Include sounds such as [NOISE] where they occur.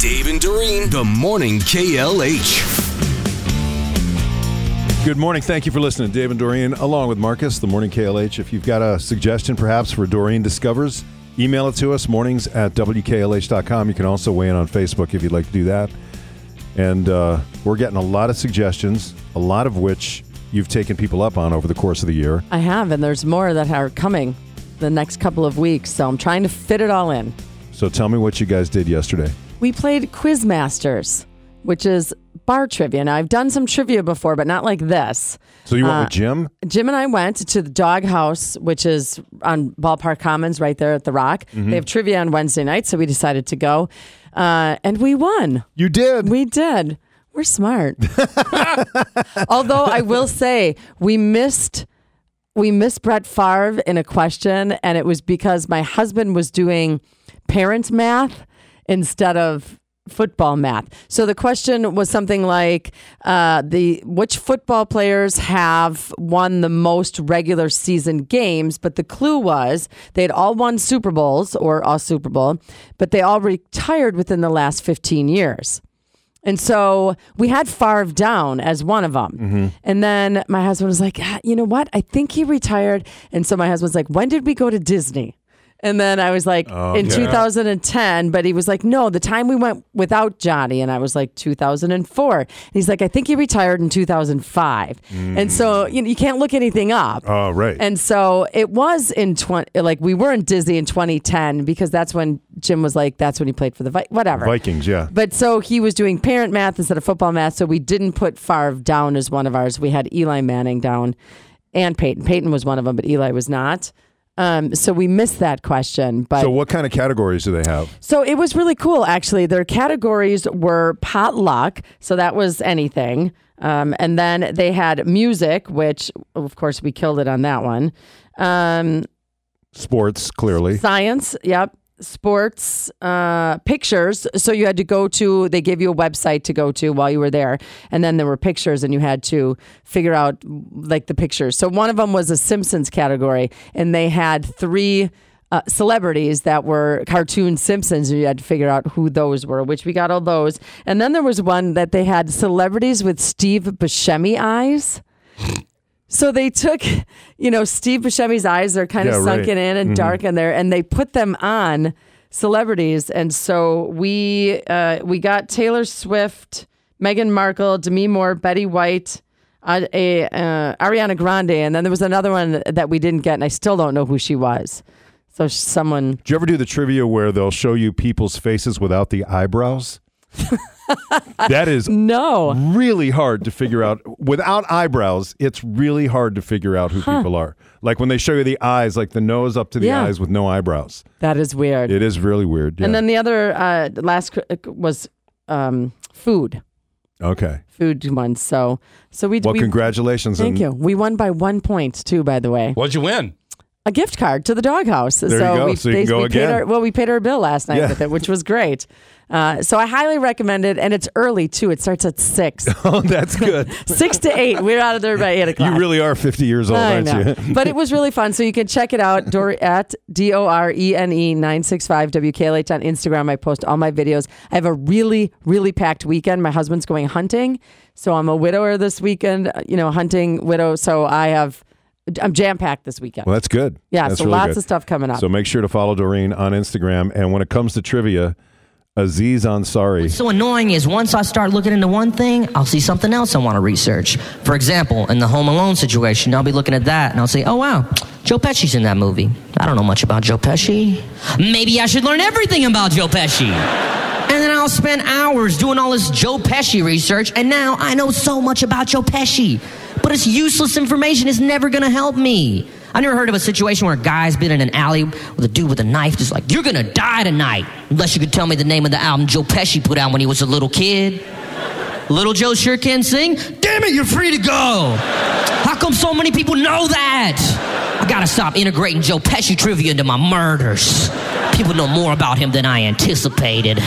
Dave and Dorene, the morning KLH. Good morning. Thank you for listening. Dave and Dorene, along with Marcus, the morning KLH. If you've got a suggestion perhaps for Dorene Discovers, email it to us, mornings at WKLH.com. You can also weigh in on Facebook if you'd like to do that. And uh, we're getting a lot of suggestions, a lot of which you've taken people up on over the course of the year. I have, and there's more that are coming the next couple of weeks. So I'm trying to fit it all in. So tell me what you guys did yesterday. We played Quizmasters, which is bar trivia. Now, I've done some trivia before, but not like this. So you went Uh, with Jim? Jim and I went to the Dog House, which is on Ballpark Commons right there at the Rock. They have trivia on Wednesday night, so we decided to go. Uh, and we won. You did. We did. We're smart. [LAUGHS] Although I will say we missed we missed Brett Favre in a question, and it was because my husband was doing parent math instead of football math. So the question was something like uh, the which football players have won the most regular season games, but the clue was they'd all won Super Bowls or a Super Bowl, but they all retired within the last 15 years. And so we had Favre down as one of them. And then my husband was like, "Ah, you know what? I think he retired. And so my husband's like, when did we go to Disney? And then I was like, oh, in 2010. But he was like, no, the time we went without Johnny. And I was like, 2004. And he's like, I think he retired in 2005. And so mm. you, know, you can't look anything up. Oh, right. And so it was in 20, like we were in Disney in 2010 because that's when Jim was like, that's when he played for the, Vi- whatever. Vikings, yeah. But so he was doing parent math instead of football math. So we didn't put Favre down as one of ours. We had Eli Manning down and Peyton. Peyton was one of them, but Eli was not. Um, so we missed that question. But So what kind of categories do they have? So it was really cool, actually. Their categories were potluck. So that was anything. Um, and then they had music, which, of course, we killed it on that one. Um, Sports, clearly. Science, yep. Sports, uh, pictures. So you had to go to, they gave you a website to go to while you were there. And then there were pictures, and you had to figure out like the pictures. So one of them was a Simpsons category, and they had three. Uh, celebrities that were cartoon Simpsons, and you had to figure out who those were, which we got all those. And then there was one that they had celebrities with Steve Buscemi eyes. So they took, you know, Steve Buscemi's eyes are kind Yeah, of right. sunken in and dark in there, and they put them on celebrities. And so we uh, we got Taylor Swift, Meghan Markle, Demi Moore, Betty White, uh, a, uh, Ariana Grande, and then there was another one that we didn't get, and I still don't know who she was. So someone, Do you ever do the trivia where they'll show you people's faces without the eyebrows? [LAUGHS] that is no, really hard to figure out. Without eyebrows, it's really hard to figure out who people are. Like when they show you the eyes, like the nose up to the Yeah. eyes with no eyebrows. that is weird. It is really weird. Yeah. And then the other uh, last was um, food, okay. food one. So so we Well, we, congratulations. Thank and you. We won by one point too, by the way. What'd you win? A gift card to the doghouse. you go. we So you can go we paid again. our well, we paid our bill last night Yeah. with it, which was great. Uh, so I highly recommend it, and it's early too. It starts at six, [LAUGHS] Oh, that's good. [LAUGHS] six to eight. We're out of there by eight o'clock. you really are 50 years old, I aren't know. you? but it was really fun. So you can check it out Dor- [LAUGHS] at D O R E N E 965 WKLH on Instagram. I post all my videos. I have a really, really packed weekend. My husband's going hunting. So I'm a widower this weekend, you know, hunting widow. So I have, I'm jam packed this weekend. Well, that's good. yeah. That's so really lots good. of stuff coming up. So make sure to follow Dorene on Instagram. And when it comes to trivia, Aziz Ansari. What's so annoying is once I start looking into one thing, I'll see something else I want to research. For example, in the Home Alone situation, I'll be looking at that and I'll say, oh wow, Joe Pesci's in that movie. I don't know much about Joe Pesci. Maybe I should learn everything about Joe Pesci. And then I'll spend hours doing all this Joe Pesci research, and now I know so much about Joe Pesci. But it's useless information, it's never gonna help me. I never heard of a situation where a guy's been in an alley with a dude with a knife just like, you're gonna die tonight. Unless you could tell me the name of the album Joe Pesci put out when he was a little kid. Little Joe sure can sing. Damn it, you're free to go. How come so many people know that? I gotta stop integrating Joe Pesci trivia into my murders. People know more about him than I anticipated.